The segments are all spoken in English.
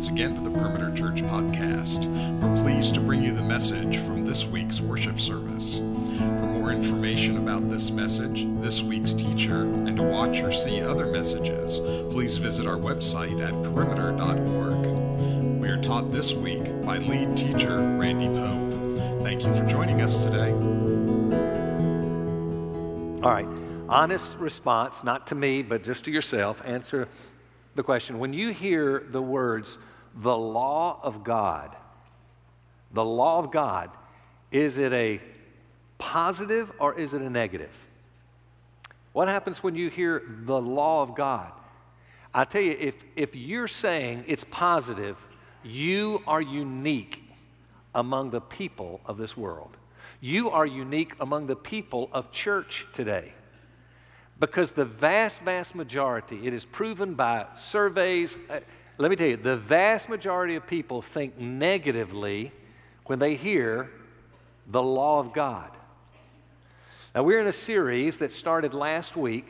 once again to the Perimeter Church podcast. We're pleased to bring you the message from this week's worship service. For more information about this message, this week's teacher, and to watch or see other messages, please visit our website at perimeter.org. We are taught this week by lead teacher Randy Pope. Thank you for joining us today. All right, honest response, not to me, but just to yourself. Answer the question when you hear the words, the law of God, the law of God, is it a positive or is it a negative? What happens when you hear the law of God? I tell you, if, if you're saying it's positive, you are unique among the people of this world. You are unique among the people of church today. Because the vast, vast majority, it is proven by surveys. Uh, Let me tell you, the vast majority of people think negatively when they hear the law of God. Now, we're in a series that started last week.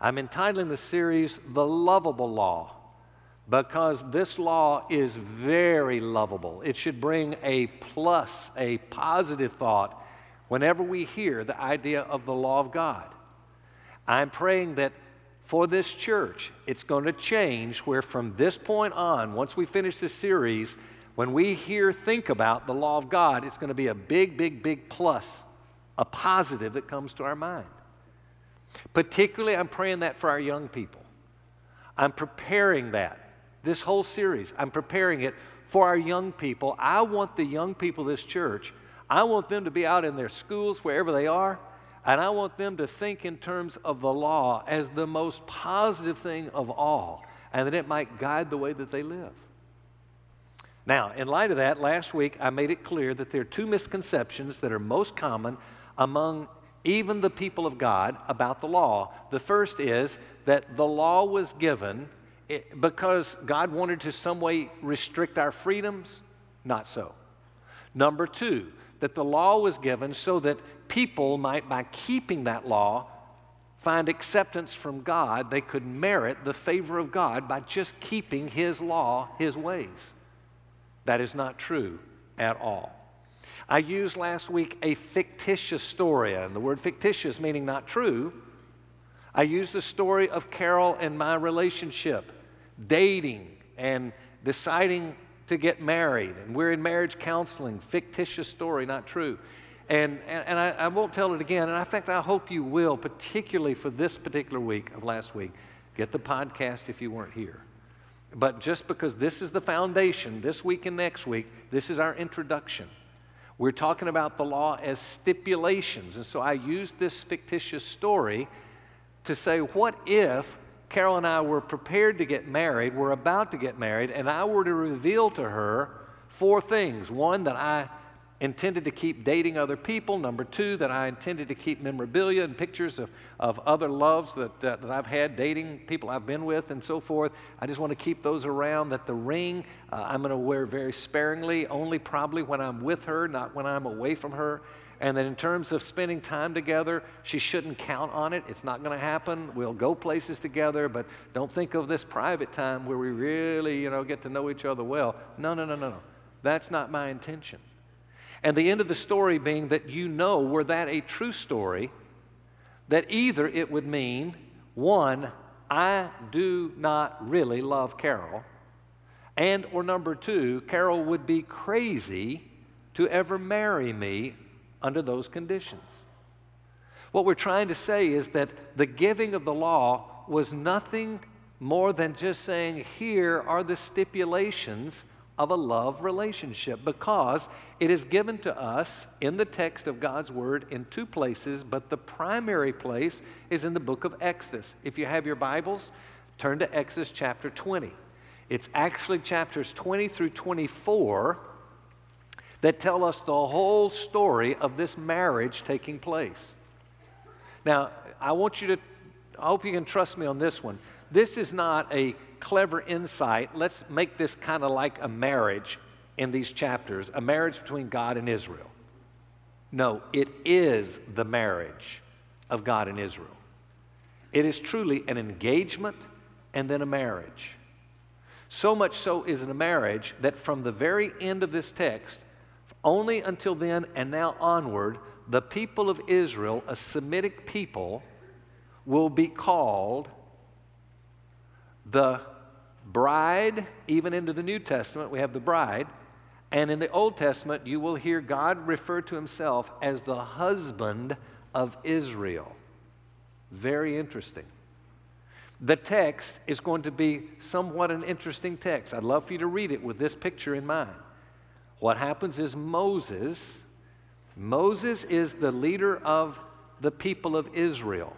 I'm entitling the series The Lovable Law because this law is very lovable. It should bring a plus, a positive thought whenever we hear the idea of the law of God. I'm praying that for this church, it's going to change where from this point on, once we finish this series, when we hear, think about the law of God, it's going to be a big, big, big plus, a positive that comes to our mind. Particularly, I'm praying that for our young people. I'm preparing that. This whole series, I'm preparing it for our young people. I want the young people of this church, I want them to be out in their schools, wherever they are, and I want them to think in terms of the law as the most positive thing of all, and that it might guide the way that they live. Now, in light of that, last week I made it clear that there are two misconceptions that are most common among even the people of God about the law. The first is that the law was given because God wanted to some way restrict our freedoms. Not so. Number two, that the law was given so that people might, by keeping that law, find acceptance from God. They could merit the favor of God by just keeping His law, His ways. That is not true at all. I used last week a fictitious story, and the word fictitious meaning not true. I used the story of Carol and my relationship, dating and deciding to get married, and we're in marriage counseling. Fictitious story, not true. And, and, and I, I, won't tell it again. And in fact, I hope you will, particularly for this particular week of last week. Get the podcast if you weren't here. But just because this is the foundation, this week and next week, this is our introduction. We're talking about the law as stipulations. And so I used this fictitious story to say, what if Carol and I were prepared to get married, we're about to get married, and I were to reveal to her four things. One, that I intended to keep dating other people. Number two, that I intended to keep memorabilia and pictures of, of other loves that, that, that, I've had, dating people I've been with, and so forth. I just want to keep those around. That the ring uh, I'm going to wear very sparingly, only probably when I'm with her, not when I'm away from her and that in terms of spending time together, she shouldn't count on it. It's not going to happen. We'll go places together, but don't think of this private time where we really, you know, get to know each other well. No, no, no, no, no. That's not my intention. And the end of the story being that you know, were that a true story, that either it would mean, one, I do not really love Carol, and or number two, Carol would be crazy to ever marry me under those conditions. What we're trying to say is that the giving of the law was nothing more than just saying, here are the stipulations of a love relationship because it is given to us in the text of God's Word in two places, but the primary place is in the book of Exodus. If you have your Bibles, turn to Exodus chapter 20. It's actually chapters 20 through 24 that tell us the whole story of this marriage taking place. Now, I want you to, I hope you can trust me on this one. This is not a clever insight. Let's make this kind of like a marriage in these chapters, a marriage between God and Israel. No, it is the marriage of God and Israel. It is truly an engagement and then a marriage. So much so is it a marriage that from the very end of this text, only until then and now onward, the people of Israel, a Semitic people, will be called the bride, even into the New Testament, we have the bride. And in the Old Testament, you will hear God refer to himself as the husband of Israel. Very interesting. The text is going to be somewhat an interesting text. I'd love for you to read it with this picture in mind. What happens is Moses, Moses is the leader of the people of Israel.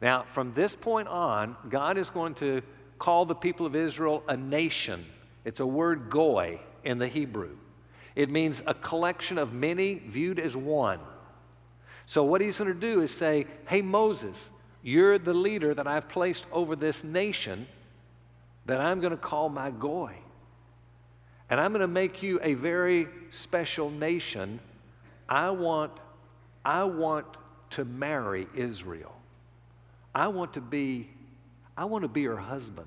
Now, from this point on, God is going to call the people of Israel a nation. It's a word goy in the Hebrew. It means a collection of many viewed as one. So, what he's going to do is say, Hey, Moses, you're the leader that I've placed over this nation that I'm going to call my goy. And I'm going to make you a very special nation. I want, I want to marry Israel. I want to be, I want to be her husband.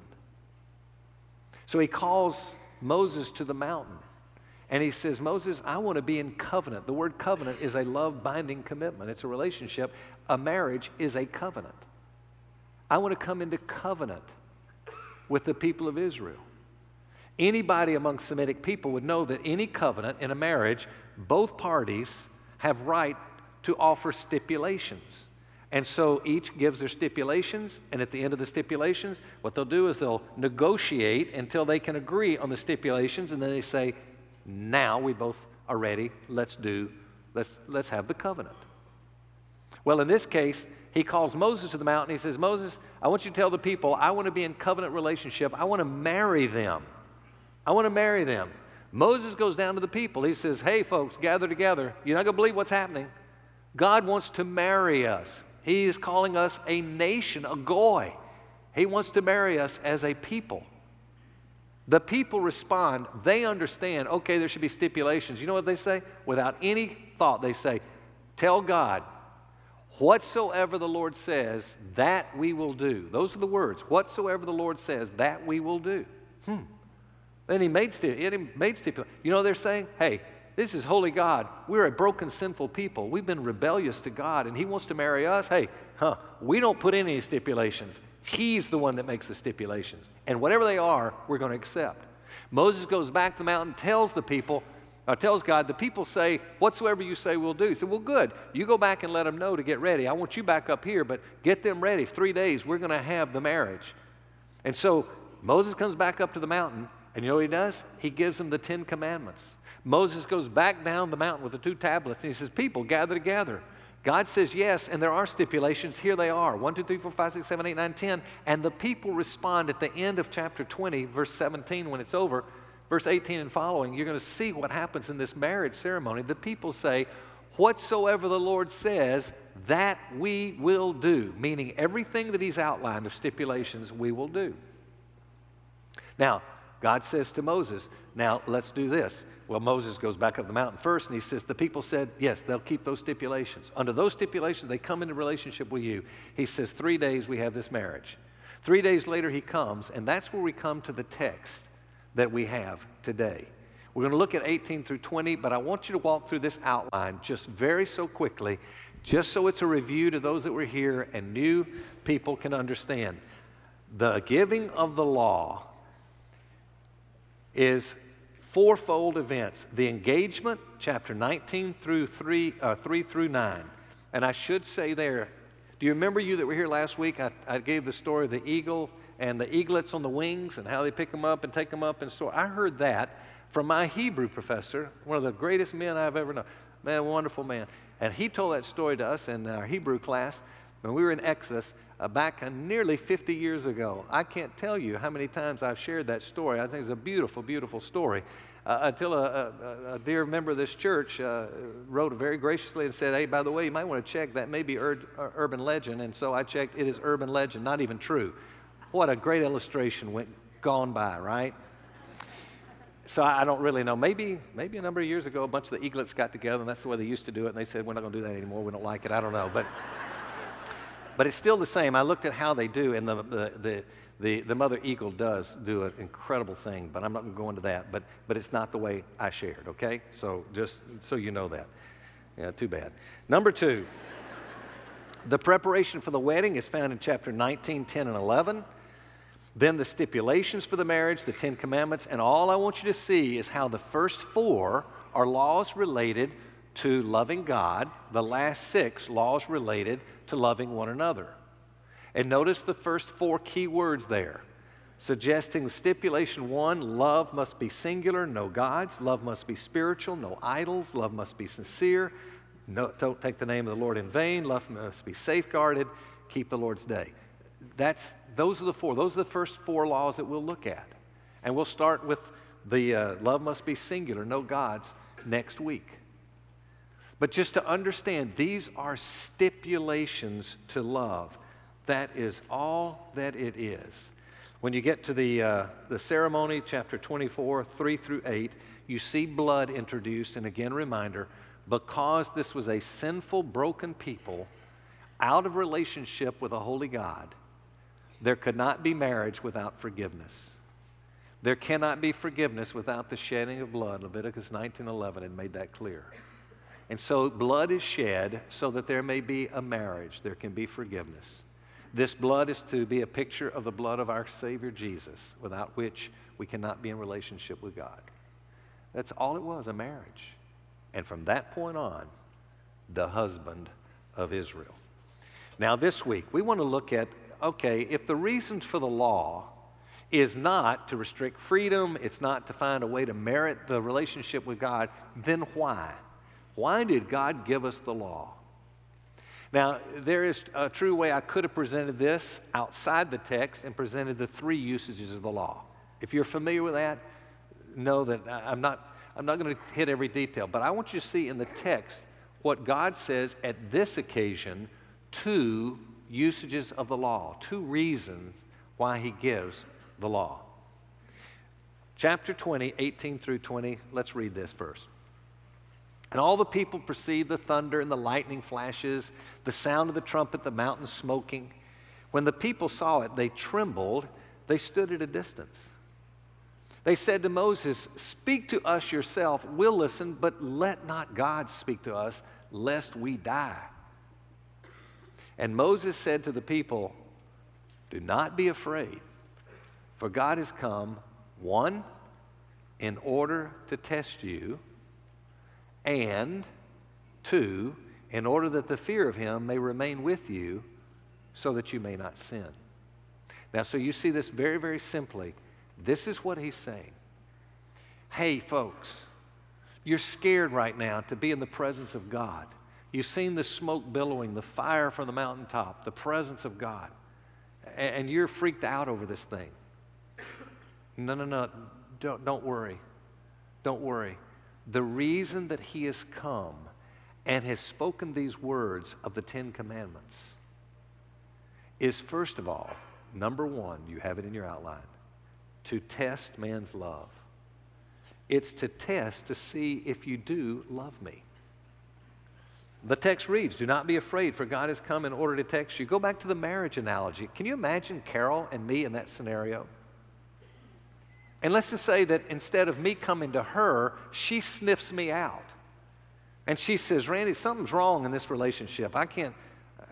So he calls Moses to the mountain. And he says, Moses, I want to be in covenant. The word covenant is a love binding commitment, it's a relationship. A marriage is a covenant. I want to come into covenant with the people of Israel. Anybody among Semitic people would know that any covenant in a marriage, both parties have right to offer stipulations. And so each gives their stipulations, and at the end of the stipulations, what they'll do is they'll negotiate until they can agree on the stipulations, and then they say, Now we both are ready, let's do, let's, let's have the covenant. Well, in this case, he calls Moses to the mountain. He says, Moses, I want you to tell the people, I want to be in covenant relationship. I want to marry them. I want to marry them. Moses goes down to the people. He says, Hey, folks, gather together. You're not going to believe what's happening. God wants to marry us. He is calling us a nation, a goy. He wants to marry us as a people. The people respond. They understand, okay, there should be stipulations. You know what they say? Without any thought, they say, Tell God, whatsoever the Lord says, that we will do. Those are the words. Whatsoever the Lord says, that we will do. Hmm. Then he made, he made stipulations. You know they're saying? Hey, this is holy God. We're a broken, sinful people. We've been rebellious to God, and He wants to marry us. Hey, huh, we don't put in any stipulations. He's the one that makes the stipulations. And whatever they are, we're going to accept. Moses goes back to the mountain, tells the people, uh, tells God, the people say, Whatsoever you say, we'll do. He said, Well, good. You go back and let them know to get ready. I want you back up here, but get them ready. Three days, we're going to have the marriage. And so Moses comes back up to the mountain, and you know what he does? He gives them the Ten Commandments. Moses goes back down the mountain with the two tablets and he says, People, gather together. God says yes, and there are stipulations. Here they are 1, 2, 3, 4, 5, 6, 7, 8, 9, 10. And the people respond at the end of chapter 20, verse 17, when it's over, verse 18 and following. You're going to see what happens in this marriage ceremony. The people say, Whatsoever the Lord says, that we will do, meaning everything that He's outlined of stipulations, we will do. Now, God says to Moses, Now let's do this. Well, Moses goes back up the mountain first and he says, The people said, Yes, they'll keep those stipulations. Under those stipulations, they come into relationship with you. He says, Three days we have this marriage. Three days later, he comes, and that's where we come to the text that we have today. We're going to look at 18 through 20, but I want you to walk through this outline just very so quickly, just so it's a review to those that were here and new people can understand. The giving of the law is fourfold events the engagement, chapter 19 through 3, uh, 3 through 9. And I should say there, do you remember you that were here last week? I, I gave the story of the eagle and the eaglets on the wings and how they pick them up and take them up and store. I heard that from my Hebrew professor, one of the greatest men I've ever known. Man, wonderful man. And he told that story to us in our Hebrew class when we were in Exodus uh, back uh, nearly 50 years ago. I can't tell you how many times I've shared that story. I think it's a beautiful, beautiful story uh, until a, a, a, dear member of this church uh, wrote very graciously and said, Hey, by the way, you might want to check that may be ur- uh, urban legend. And so I checked, it is urban legend, not even true. What a great illustration went gone by, right? So I don't really know. Maybe, maybe a number of years ago, a bunch of the eaglets got together, and that's the way they used to do it. And they said, "We're not going to do that anymore. We don't like it." I don't know, but But it's still the same. I looked at how they do, and the, the, the, the, the mother eagle does do an incredible thing, but I'm not going to go into that. But, but it's not the way I shared, okay? So just so you know that. Yeah, too bad. Number two, the preparation for the wedding is found in chapter 19, 10, and 11. Then the stipulations for the marriage, the Ten Commandments, and all I want you to see is how the first four are laws related to loving God, the last six laws related to loving one another. And notice the first four key words there, suggesting stipulation one love must be singular, no gods, love must be spiritual, no idols, love must be sincere, no, don't take the name of the Lord in vain, love must be safeguarded, keep the Lord's day. That's, those are the four. Those are the first four laws that we'll look at. And we'll start with the uh, love must be singular, no gods, next week. But just to understand, these are stipulations to love. That is all that it is. When you get to the, uh, the ceremony, chapter 24, 3 through 8, you see blood introduced. And again, reminder because this was a sinful, broken people out of relationship with a holy God, there could not be marriage without forgiveness. There cannot be forgiveness without the shedding of blood. Leviticus 19:11 had made that clear. And so blood is shed so that there may be a marriage, there can be forgiveness. This blood is to be a picture of the blood of our Savior Jesus, without which we cannot be in relationship with God. That's all it was, a marriage. And from that point on, the husband of Israel. Now, this week, we want to look at okay, if the reasons for the law is not to restrict freedom, it's not to find a way to merit the relationship with God, then why? Why did God give us the law? Now, there is a true way I could have presented this outside the text and presented the three usages of the law. If you're familiar with that, know that I'm not, I'm not going to hit every detail, but I want you to see in the text what God says at this occasion two usages of the law, two reasons why He gives the law. Chapter 20, 18 through 20, let's read this first. And all the people perceived the thunder and the lightning flashes, the sound of the trumpet, the mountain smoking. When the people saw it, they trembled. They stood at a distance. They said to Moses, Speak to us yourself. We'll listen, but let not God speak to us, lest we die. And Moses said to the people, Do not be afraid, for God has come, one, in order to test you and two, in order that the fear of him may remain with you so that you may not sin. Now, so you see this very, very simply. This is what he's saying. Hey, folks, you're scared right now to be in the presence of God. You've seen the smoke billowing, the fire from the mountaintop, the presence of God, and you're freaked out over this thing. No, no, no, don't, don't worry. Don't worry the reason that he has come and has spoken these words of the Ten Commandments is, first of all, number one, you have it in your outline, to test man's love. It's to test to see if you do love me. The text reads, Do not be afraid, for God has come in order to test you. Go back to the marriage analogy. Can you imagine Carol and me in that scenario? And let's just say that instead of me coming to her, she sniffs me out. And she says, Randy, something's wrong in this relationship. I can't,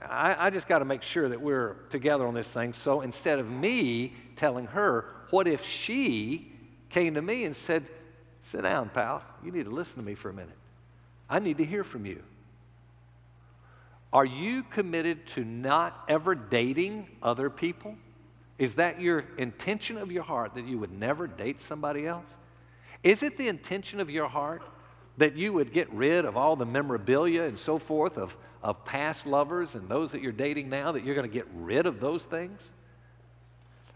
I, I just got to make sure that we're together on this thing. So instead of me telling her, what if she came to me and said, Sit down, pal. You need to listen to me for a minute. I need to hear from you. Are you committed to not ever dating other people? Is that your intention of your heart that you would never date somebody else? Is it the intention of your heart that you would get rid of all the memorabilia and so forth of, of past lovers and those that you're dating now, that you're going to get rid of those things?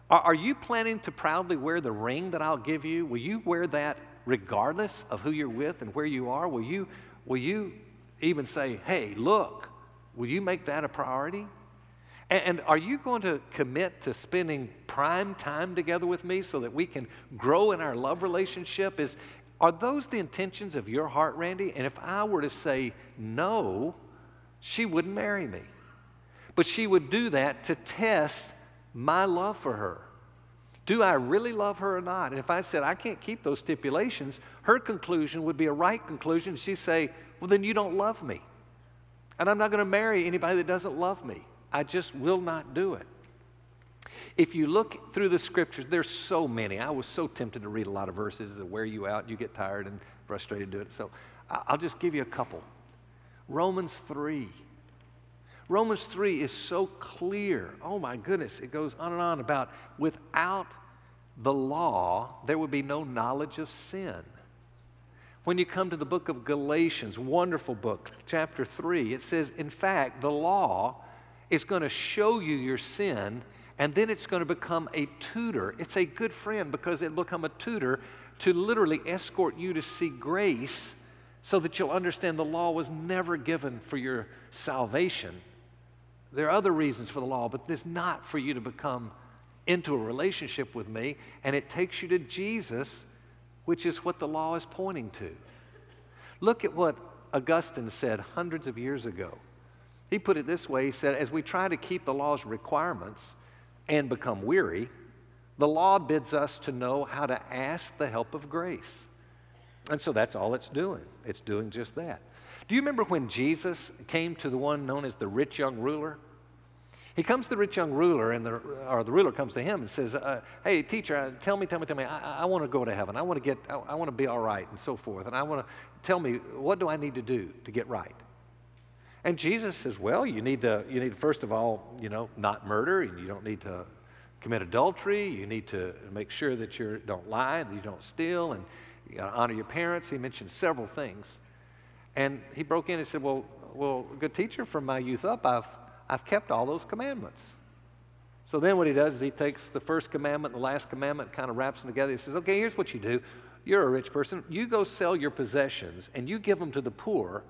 Are, are you planning to proudly wear the ring that I'll give you? Will you wear that regardless of who you're with and where you are? Will you, will you even say, hey, look, will you make that a priority? And are you going to commit to spending prime time together with me so that we can grow in our love relationship? Is, are those the intentions of your heart, Randy? And if I were to say no, she wouldn't marry me. But she would do that to test my love for her. Do I really love her or not? And if I said, I can't keep those stipulations, her conclusion would be a right conclusion. She'd say, Well, then you don't love me. And I'm not going to marry anybody that doesn't love me. I just will not do it. If you look through the scriptures, there's so many. I was so tempted to read a lot of verses that wear you out. You get tired and frustrated doing it. So I'll just give you a couple. Romans 3. Romans 3 is so clear. Oh my goodness. It goes on and on about without the law, there would be no knowledge of sin. When you come to the book of Galatians, wonderful book, chapter 3, it says, in fact, the law is going to show you your sin and then it's going to become a tutor. It's a good friend because it'll become a tutor to literally escort you to see grace so that you'll understand the law was never given for your salvation. There are other reasons for the law, but it's not for you to become into a relationship with me, and it takes you to Jesus, which is what the law is pointing to. Look at what Augustine said hundreds of years ago. He put it this way He said, As we try to keep the law's requirements and become weary, the law bids us to know how to ask the help of grace. And so that's all it's doing. It's doing just that. Do you remember when Jesus came to the one known as the rich young ruler? He comes to the rich young ruler, and the, or the ruler comes to him and says, uh, Hey, teacher, tell me, tell me, tell me, I, I want to go to heaven. I want to get, I, I want to be all right, and so forth. And I want to tell me, what do I need to do to get right? And Jesus says, well, you need to, you need first of all, you know, not murder, and you don't need to commit adultery. You need to make sure that you don't lie, that you don't steal, and you honor your parents. He mentioned several things. And he broke in and said, well, well, good teacher, from my youth up, I've, I've kept all those commandments. So then what he does is he takes the first commandment and the last commandment, kind of wraps them together. He says, okay, here's what you do. You're a rich person. You go sell your possessions and you give them to the poor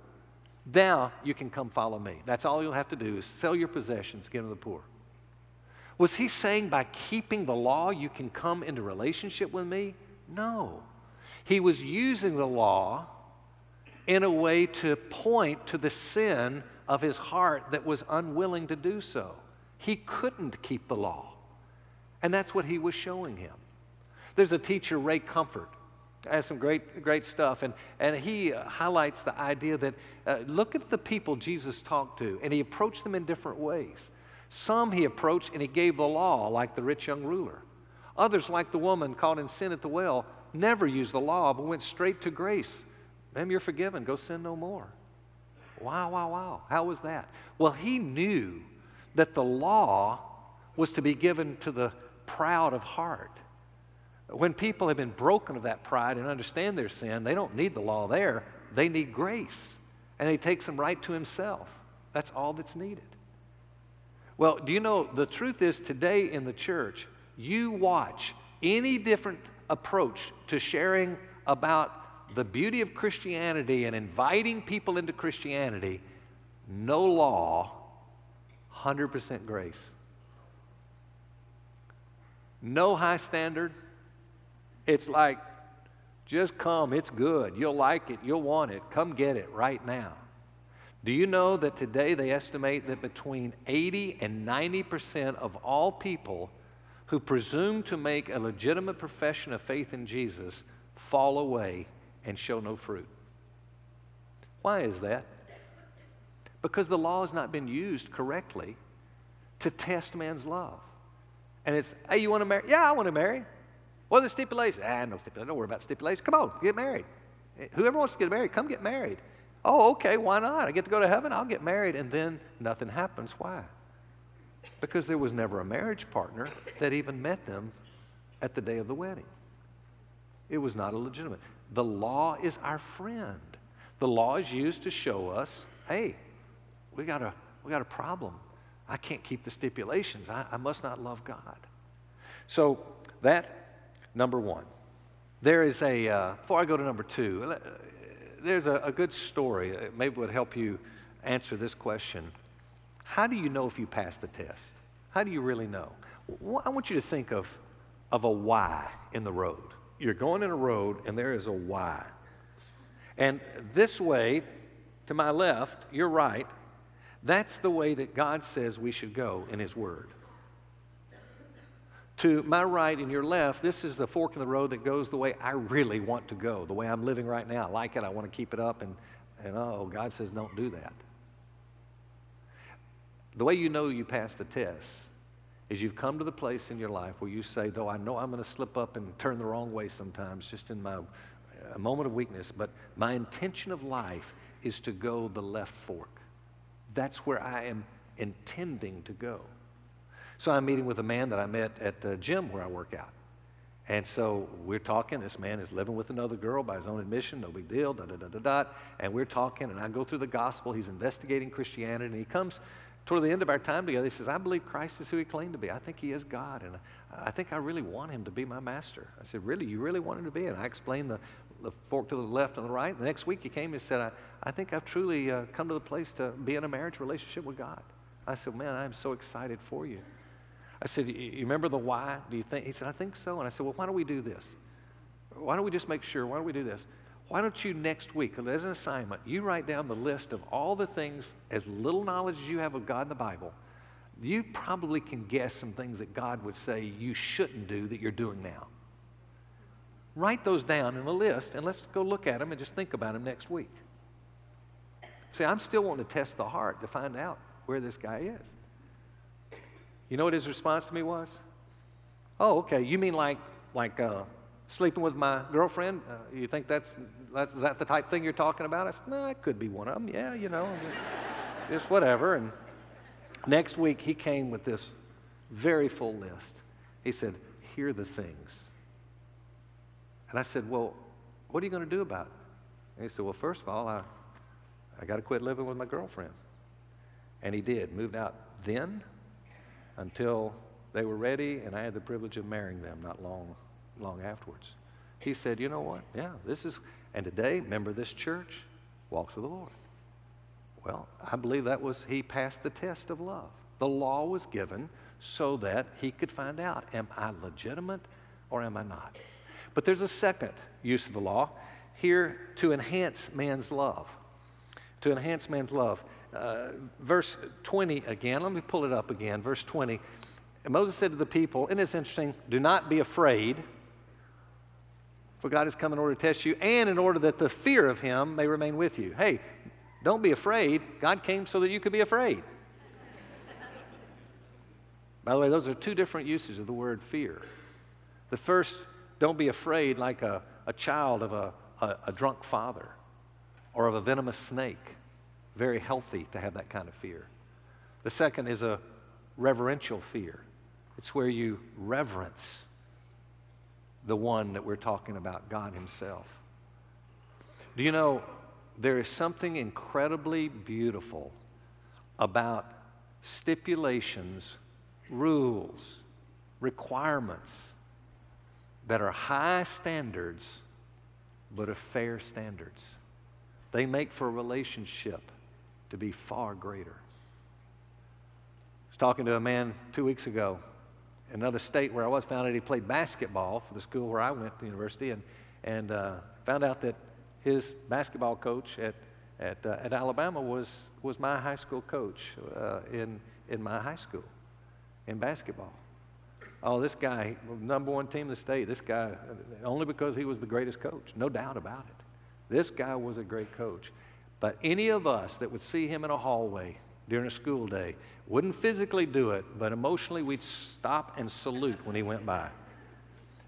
now you can come follow me. That's all you'll have to do is sell your possessions, give them to the poor. Was he saying by keeping the law you can come into relationship with me? No. He was using the law in a way to point to the sin of his heart that was unwilling to do so. He couldn't keep the law. And that's what he was showing him. There's a teacher, Ray Comfort, has some great, great stuff. And, and he uh, highlights the idea that uh, look at the people Jesus talked to, and he approached them in different ways. Some he approached and he gave the law, like the rich young ruler. Others, like the woman caught in sin at the well, never used the law, but went straight to grace. Ma'am, you're forgiven. Go sin no more. Wow, wow, wow. How was that? Well, he knew that the law was to be given to the proud of heart. When people have been broken of that pride and understand their sin, they don't need the law there. They need grace. And he takes them right to himself. That's all that's needed. Well, do you know the truth is today in the church, you watch any different approach to sharing about the beauty of Christianity and inviting people into Christianity, no law, 100% grace. No high standard, it's like, just come, it's good. You'll like it, you'll want it. Come get it right now. Do you know that today they estimate that between 80 and 90% of all people who presume to make a legitimate profession of faith in Jesus fall away and show no fruit? Why is that? Because the law has not been used correctly to test man's love. And it's, hey, you want to marry? Yeah, I want to marry. What are the stipulations? Ah, no stipulations. Don't worry about stipulations. Come on, get married. Whoever wants to get married, come get married. Oh, okay, why not? I get to go to heaven, I'll get married. And then nothing happens. Why? Because there was never a marriage partner that even met them at the day of the wedding. It was not a legitimate. The law is our friend. The law is used to show us, hey, we got a, we got a problem. I can't keep the stipulations. I, I must not love God. So that number one. There is a, uh, before I go to number two, there's a, a good story. It maybe would help you answer this question. How do you know if you passed the test? How do you really know? I want you to think of, of a Y in the road. You're going in a road and there is a Y. And this way, to my left, you're right, That's the way that God says we should go in His Word. To my right and your left, this is the fork in the road that goes the way I really want to go, the way I'm living right now. I like it, I want to keep it up, and, and oh, God says don't do that. The way you know you passed the test is you've come to the place in your life where you say, though I know I'm going to slip up and turn the wrong way sometimes, just in my a moment of weakness, but my intention of life is to go the left fork. That's where I am intending to go. So I'm meeting with a man that I met at the gym where I work out. And so we're talking. This man is living with another girl by his own admission, no big deal, da da da da da. And we're talking, and I go through the gospel. He's investigating Christianity, and he comes toward the end of our time together. He says, I believe Christ is who he claimed to be. I think he is God, and I think I really want him to be my master. I said, Really? You really want him to be? And I explained the, the fork to the left and the right. The next week he came and said, I, I think I've truly uh, come to the place to be in a marriage relationship with God. I said, Man, I'm so excited for you. I said, You remember the why? Do you think? He said, I think so. And I said, Well, why don't we do this? Why don't we just make sure? Why don't we do this? Why don't you next week, as an assignment, you write down the list of all the things, as little knowledge as you have of God in the Bible, you probably can guess some things that God would say you shouldn't do that you're doing now. Write those down in a list and let's go look at them and just think about them next week. See, I'm still wanting to test the heart to find out where this guy is. You know what his response to me was? Oh, okay. You mean like like uh, sleeping with my girlfriend? Uh, you think that's, that's is that the type thing you're talking about? I said, no, it could be one of them. Yeah, you know, just, just whatever. And next week he came with this very full list. He said, "Here are the things." And I said, Well, what are you going to do about it? And he said, Well, first of all, I, I got to quit living with my girlfriend. And he did, moved out then until they were ready, and I had the privilege of marrying them not long, long afterwards. He said, You know what? Yeah, this is, and today, member of this church, walks with the Lord. Well, I believe that was, he passed the test of love. The law was given so that he could find out, am I legitimate or am I not? But there's a second use of the law here to enhance man's love. To enhance man's love. Uh, verse 20 again, let me pull it up again. Verse 20. And Moses said to the people, and it's interesting, do not be afraid, for God has come in order to test you, and in order that the fear of him may remain with you. Hey, don't be afraid. God came so that you could be afraid. By the way, those are two different uses of the word fear. The first don't be afraid like a, a child of a, a, a drunk father or of a venomous snake. Very healthy to have that kind of fear. The second is a reverential fear. It's where you reverence the one that we're talking about, God Himself. Do you know there is something incredibly beautiful about stipulations, rules, requirements that are high standards, but are fair standards. They make for a relationship to be far greater. I was talking to a man two weeks ago another state where I was, found out he played basketball for the school where I went to university, and, and uh, found out that his basketball coach at, at, uh, at Alabama was, was my high school coach uh, in, in my high school in basketball. Oh, this guy, number one team in the state, this guy, only because he was the greatest coach, no doubt about it. This guy was a great coach. But any of us that would see him in a hallway during a school day wouldn't physically do it, but emotionally we'd stop and salute when he went by.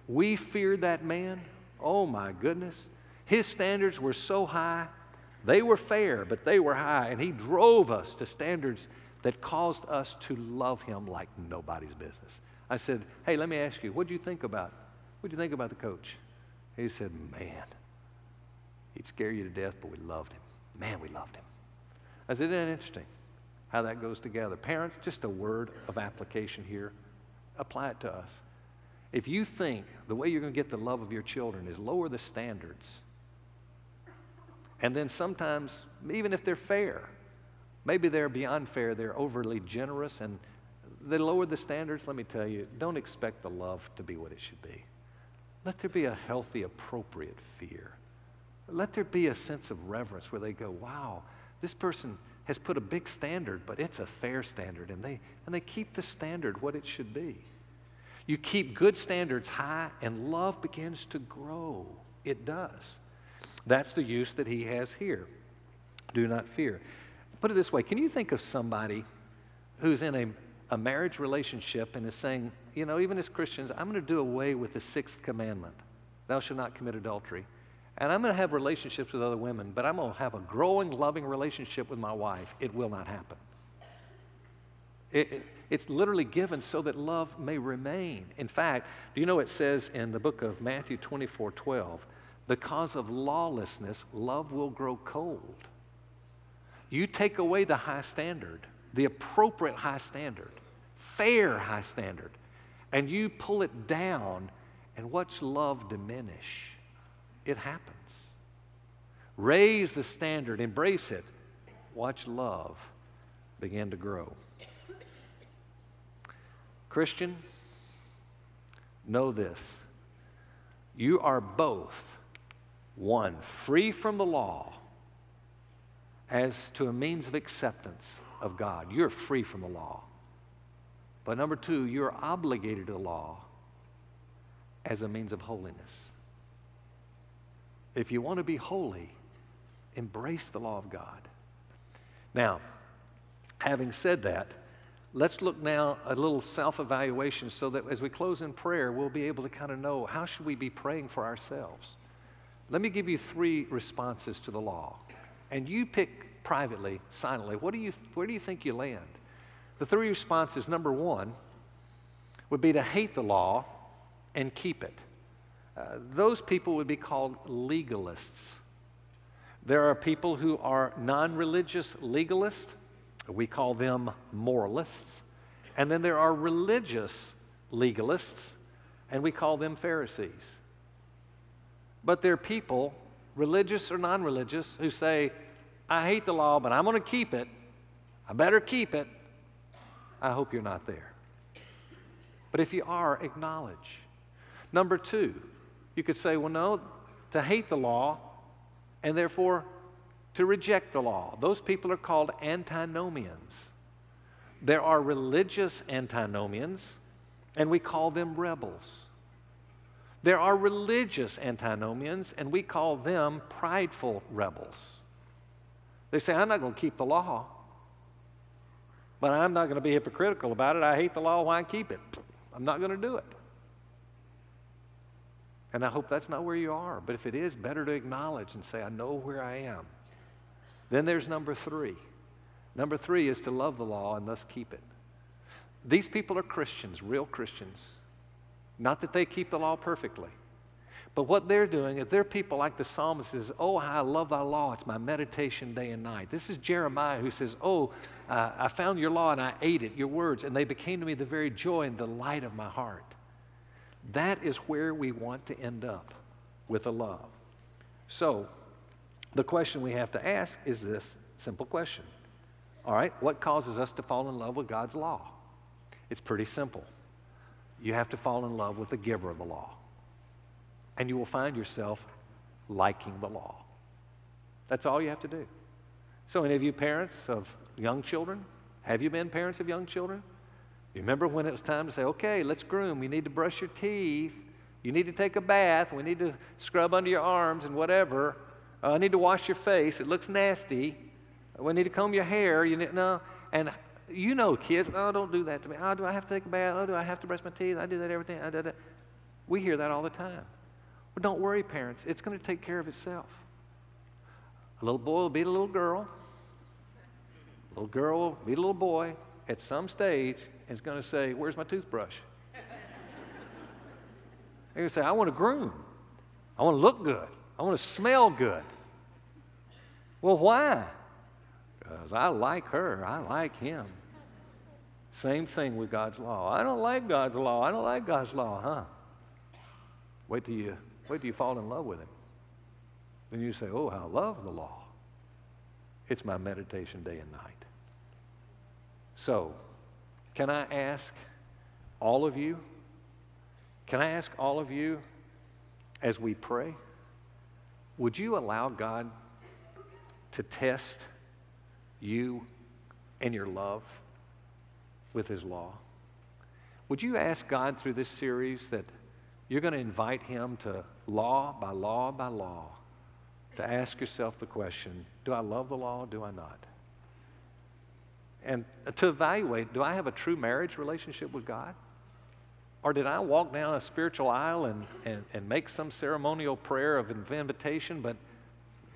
We feared that man. Oh my goodness. His standards were so high. They were fair, but they were high. And he drove us to standards that caused us to love him like nobody's business. I said, Hey, let me ask you, what do you think about? What do you think about the coach? He said, Man, he'd scare you to death, but we loved him. Man, we loved him. Isn't that interesting how that goes together? Parents, just a word of application here. Apply it to us. If you think the way you're going to get the love of your children is lower the standards, and then sometimes, even if they're fair, maybe they're beyond fair, they're overly generous and they lower the standards. Let me tell you, don't expect the love to be what it should be. Let there be a healthy, appropriate fear. Let there be a sense of reverence where they go, wow, this person has put a big standard, but it's a fair standard, and they, and they keep the standard what it should be. You keep good standards high, and love begins to grow. It does. That's the use that he has here. Do not fear. Put it this way can you think of somebody who's in a, a marriage relationship and is saying, you know, even as Christians, I'm going to do away with the sixth commandment thou shalt not commit adultery. And I'm going to have relationships with other women, but I'm going to have a growing, loving relationship with my wife. It will not happen. It, it, it's literally given so that love may remain. In fact, do you know it says in the book of Matthew 24 12, because of lawlessness, love will grow cold. You take away the high standard, the appropriate high standard, fair high standard, and you pull it down and what's love diminish. It happens. Raise the standard, embrace it. Watch love begin to grow. Christian, know this. You are both one, free from the law as to a means of acceptance of God. You're free from the law. But number two, you're obligated to the law as a means of holiness. If you want to be holy, embrace the law of God. Now, having said that, let's look now a little self-evaluation so that as we close in prayer, we'll be able to kind of know how should we be praying for ourselves. Let me give you three responses to the law. And you pick privately, silently, what do you, where do you think you land? The three responses, number one, would be to hate the law and keep it. Uh, those people would be called legalists. There are people who are non religious legalists. We call them moralists. And then there are religious legalists, and we call them Pharisees. But there are people, religious or non religious, who say, I hate the law, but I'm going to keep it. I better keep it. I hope you're not there. But if you are, acknowledge Number two, you could say, well, no, to hate the law and therefore to reject the law. Those people are called antinomians. There are religious antinomians, and we call them rebels. There are religious antinomians, and we call them prideful rebels. They say, I'm not going to keep the law, but I'm not going to be hypocritical about it. I hate the law, why keep it? I'm not going to do it. And I hope that's not where you are. But if it is, better to acknowledge and say, I know where I am. Then there's number three. Number three is to love the law and thus keep it. These people are Christians, real Christians. Not that they keep the law perfectly. But what they're doing is they're people like the psalmist says, Oh, I love thy law. It's my meditation day and night. This is Jeremiah who says, Oh, uh, I found your law and I ate it, your words, and they became to me the very joy and delight of my heart. That is where we want to end up with a love. So, the question we have to ask is this simple question. All right, what causes us to fall in love with God's law? It's pretty simple. You have to fall in love with the giver of the law. And you will find yourself liking the law. That's all you have to do. So, any of you parents of young children, have you been parents of young children? You remember when it was time to say, okay, let's groom. You need to brush your teeth. You need to take a bath. We need to scrub under your arms and whatever. Uh, I need to wash your face. It looks nasty. We need to comb your hair. You need, no. And you know, kids, oh, don't do that to me. Oh, do I have to take a bath? Oh, do I have to brush my teeth? I do that everything. I do that. We hear that all the time. But don't worry, parents. It's going to take care of itself. A little boy will beat a little girl. A little girl will beat a little boy at some stage is going to say, Where's my toothbrush? They're going to say, I want to groom. I want to look good. I want to smell good. Well, why? Because I like her. I like him. Same thing with God's law. I don't like God's law. I don't like God's law, huh? Wait till you wait till you fall in love with him. Then you say, Oh, I love the law. It's my meditation day and night. So, can I ask all of you? Can I ask all of you as we pray? Would you allow God to test you and your love with His law? Would you ask God through this series that you're going to invite Him to law by law by law to ask yourself the question do I love the law? Or do I not? And to evaluate do I have a true marriage relationship with God? Or did I walk down a spiritual aisle and, and, and make some ceremonial prayer of invitation, but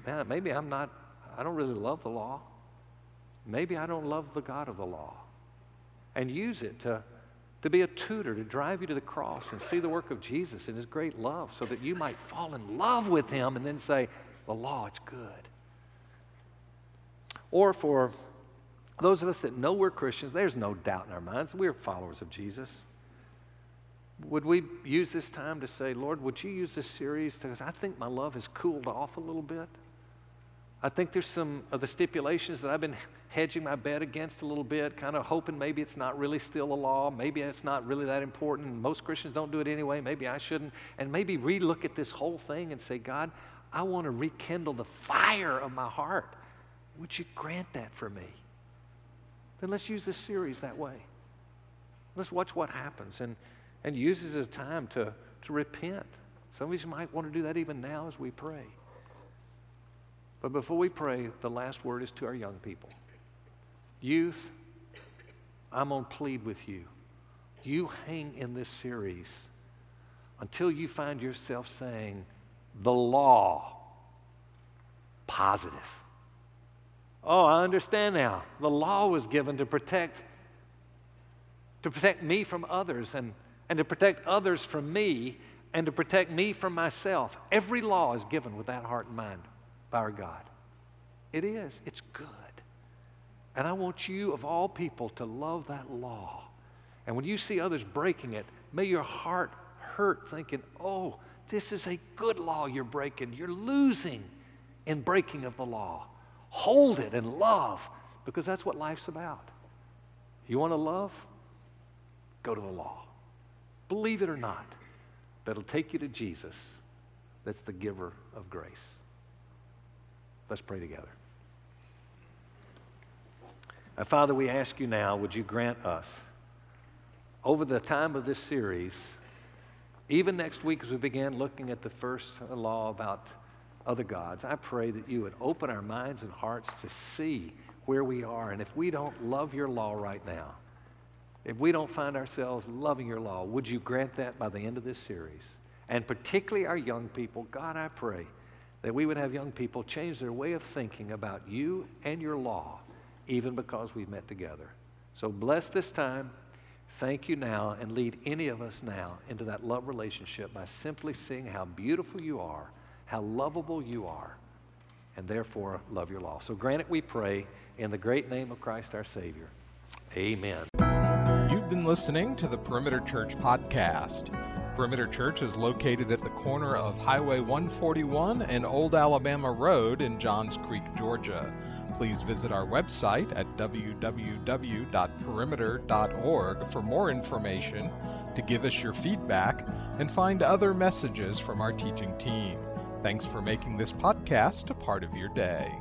man, maybe I'm not, I don't really love the law. Maybe I don't love the God of the law. And use it to, to be a tutor, to drive you to the cross and see the work of Jesus and his great love so that you might fall in love with him and then say, the law, it's good. Or for those of us that know we're Christians, there's no doubt in our minds, we're followers of Jesus. Would we use this time to say, Lord, would you use this series? Because I think my love has cooled off a little bit. I think there's some of the stipulations that I've been hedging my bet against a little bit, kind of hoping maybe it's not really still a law. Maybe it's not really that important. Most Christians don't do it anyway. Maybe I shouldn't. And maybe relook at this whole thing and say, God, I want to rekindle the fire of my heart. Would you grant that for me? Then let's use this series that way. Let's watch what happens and, and use it as a time to, to repent. Some of you might want to do that even now as we pray. But before we pray, the last word is to our young people. Youth, I'm going to plead with you. You hang in this series until you find yourself saying, the law positive. Oh, I understand now. The law was given to protect to protect me from others and, and to protect others from me and to protect me from myself. Every law is given with that heart and mind by our God. It is. It's good. And I want you, of all people, to love that law. And when you see others breaking it, may your heart hurt thinking, oh, this is a good law you're breaking. You're losing in breaking of the law. Hold it and love because that's what life's about. You want to love? Go to the law. Believe it or not, that'll take you to Jesus, that's the giver of grace. Let's pray together. Father, we ask you now, would you grant us, over the time of this series, even next week, as we begin looking at the first law about other gods, I pray that you would open our minds and hearts to see where we are. And if we don't love your law right now, if we don't find ourselves loving your law, would you grant that by the end of this series? And particularly our young people, God, I pray that we would have young people change their way of thinking about you and your law, even because we've met together. So bless this time. Thank you now and lead any of us now into that love relationship by simply seeing how beautiful you are, how lovable you are, and therefore love your law. So grant it, we pray, in the great name of Christ our Savior. Amen. You've been listening to the Perimeter Church podcast. Perimeter Church is located at the corner of Highway 141 and Old Alabama Road in Johns Creek, Georgia. Please visit our website at www.perimeter.org for more information, to give us your feedback, and find other messages from our teaching team. Thanks for making this podcast a part of your day.